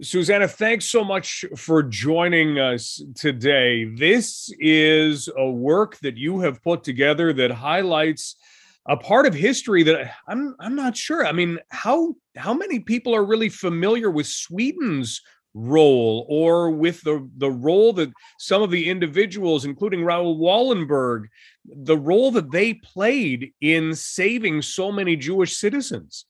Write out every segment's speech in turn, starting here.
Susanna, thanks so much for joining us today. This is a work that you have put together that highlights a part of history that I'm I'm not sure. I mean, how how many people are really familiar with Sweden's role or with the the role that some of the individuals including Raoul Wallenberg the role that they played in saving so many Jewish citizens?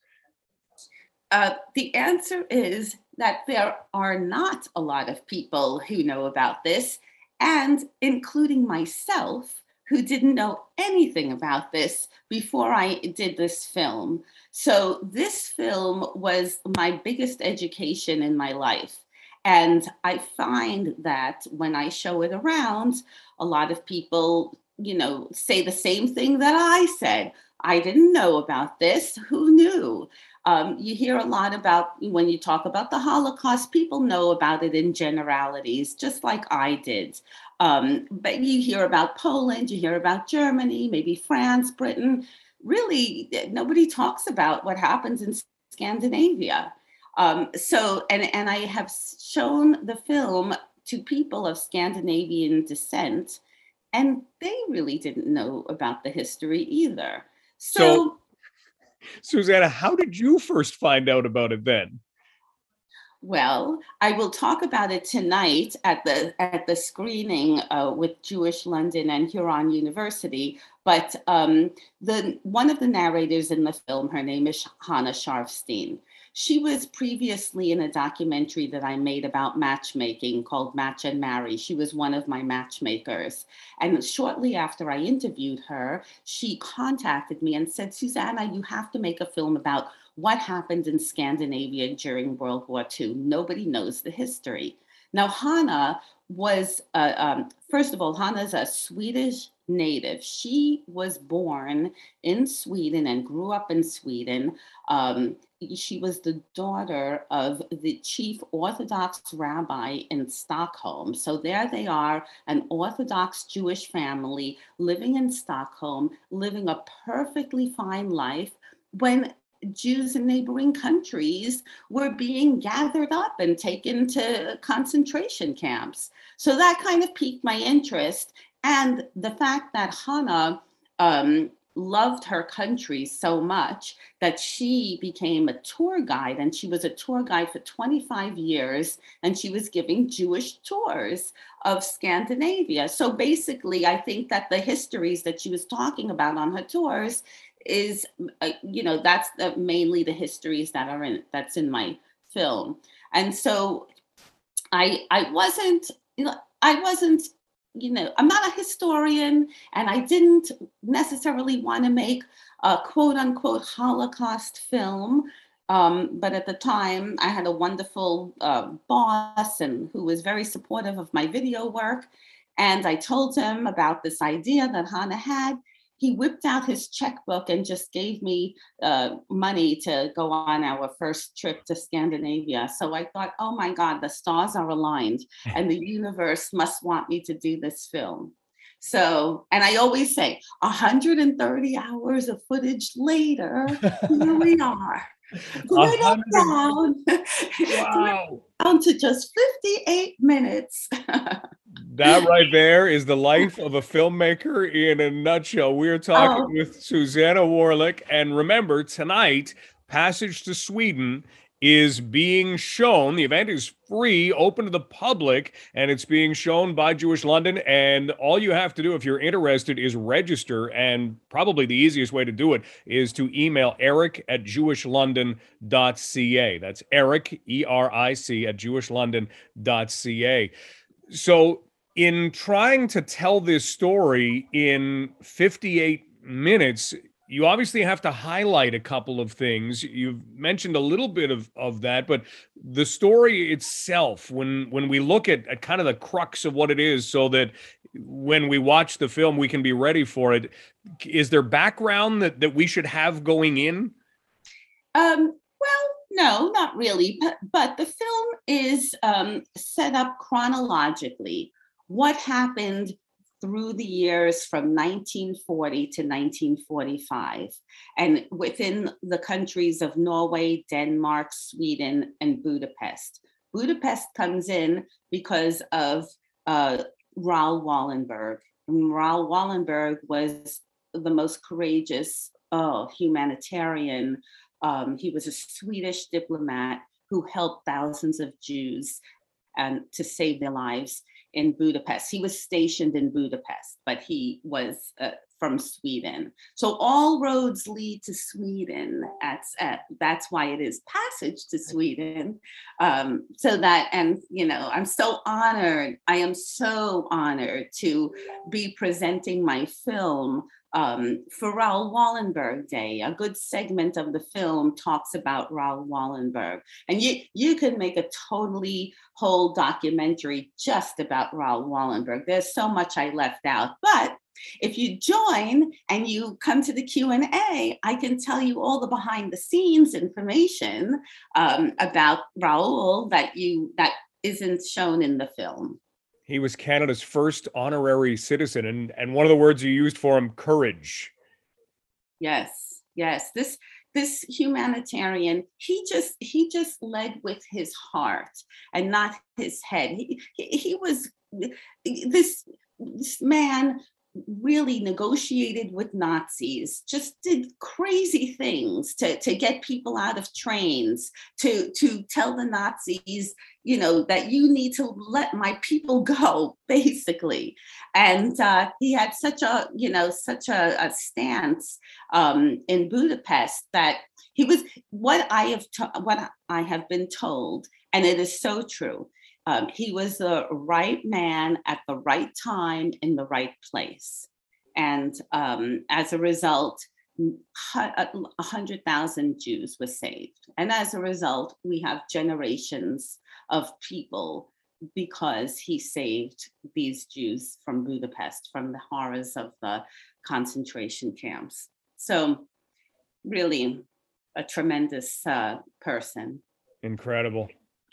Uh, the answer is that there are not a lot of people who know about this, and including myself, who didn't know anything about this before I did this film. So, this film was my biggest education in my life. And I find that when I show it around, a lot of people, you know, say the same thing that I said. I didn't know about this. Who knew? Um, you hear a lot about when you talk about the Holocaust, people know about it in generalities, just like I did. Um, but you hear about Poland, you hear about Germany, maybe France, Britain. Really, nobody talks about what happens in Scandinavia. Um, so, and, and I have shown the film to people of Scandinavian descent, and they really didn't know about the history either. So, so Susanna, how did you first find out about it then? Well, I will talk about it tonight at the at the screening uh, with Jewish London and Huron University. But um, the one of the narrators in the film, her name is Hannah Sharfstein. She was previously in a documentary that I made about matchmaking called Match and Marry. She was one of my matchmakers. And shortly after I interviewed her, she contacted me and said, Susanna, you have to make a film about what happened in Scandinavia during World War II. Nobody knows the history. Now, Hannah was, uh, um, first of all, Hannah's a Swedish native. She was born in Sweden and grew up in Sweden. Um, she was the daughter of the chief Orthodox rabbi in Stockholm. So there they are, an Orthodox Jewish family living in Stockholm, living a perfectly fine life when Jews in neighboring countries were being gathered up and taken to concentration camps. So that kind of piqued my interest. And the fact that Hannah um, loved her country so much that she became a tour guide and she was a tour guide for 25 years and she was giving Jewish tours of Scandinavia. So basically, I think that the histories that she was talking about on her tours is, uh, you know, that's the, mainly the histories that are in that's in my film. And so I I wasn't, you know, I wasn't you know, I'm not a historian and I didn't necessarily want to make a quote unquote Holocaust film. Um, but at the time, I had a wonderful uh, boss and who was very supportive of my video work. And I told him about this idea that Hannah had he whipped out his checkbook and just gave me uh, money to go on our first trip to Scandinavia. So I thought, oh my God, the stars are aligned and the universe must want me to do this film. So, and I always say 130 hours of footage later, here we are. Down, wow. down to just 58 minutes. That right there is the life of a filmmaker in a nutshell. We're talking oh. with Susanna Warlick. And remember, tonight, Passage to Sweden is being shown. The event is free, open to the public, and it's being shown by Jewish London. And all you have to do if you're interested is register. And probably the easiest way to do it is to email eric at jewishlondon.ca. That's Eric, E R I C, at jewishlondon.ca. So in trying to tell this story in 58 minutes, you obviously have to highlight a couple of things. You've mentioned a little bit of, of that, but the story itself, when when we look at, at kind of the crux of what it is, so that when we watch the film, we can be ready for it. Is there background that, that we should have going in? Um, well, no, not really. But, but the film is um, set up chronologically what happened through the years from 1940 to 1945 and within the countries of Norway, Denmark, Sweden, and Budapest. Budapest comes in because of uh, Raoul Wallenberg. And Raoul Wallenberg was the most courageous oh, humanitarian. Um, he was a Swedish diplomat who helped thousands of Jews and to save their lives in Budapest. He was stationed in Budapest, but he was uh, from Sweden. So all roads lead to Sweden. That's uh, that's why it is passage to Sweden. Um, so that and you know I'm so honored. I am so honored to be presenting my film um, for Raoul Wallenberg Day. A good segment of the film talks about Raoul Wallenberg, and you you could make a totally whole documentary just about Raoul Wallenberg. There's so much I left out, but if you join and you come to the q&a i can tell you all the behind the scenes information um, about raoul that you that isn't shown in the film he was canada's first honorary citizen and and one of the words you used for him courage. Yes yes this this humanitarian he just he just led with his heart and not his head. He he, he was this this man really negotiated with Nazis, just did crazy things to, to get people out of trains, to, to tell the Nazis, you know, that you need to let my people go, basically. And uh, he had such a, you know, such a, a stance um, in Budapest that he was what I have to, what I have been told, and it is so true um, he was the right man at the right time in the right place. And um, as a result, 100,000 Jews were saved. And as a result, we have generations of people because he saved these Jews from Budapest, from the horrors of the concentration camps. So, really, a tremendous uh, person. Incredible.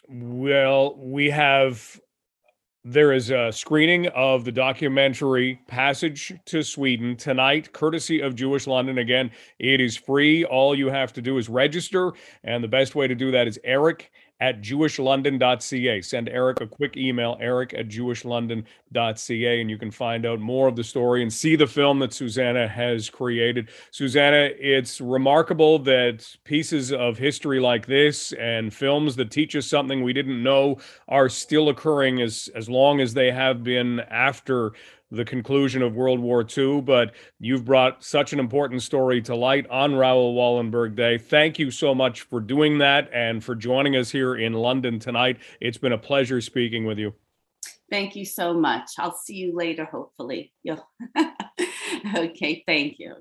Well, we have there is a screening of the documentary Passage to Sweden tonight, courtesy of Jewish London. Again, it is free. All you have to do is register. And the best way to do that is Eric at jewishlondon.ca. Send Eric a quick email, eric at jewishlondon.ca, and you can find out more of the story and see the film that Susanna has created. Susanna, it's remarkable that pieces of history like this and films that teach us something we didn't know are still occurring as, as long as they have been after the conclusion of World War II, but you've brought such an important story to light on Raoul Wallenberg Day. Thank you so much for doing that and for joining us here in London tonight. It's been a pleasure speaking with you. Thank you so much. I'll see you later, hopefully. okay, thank you.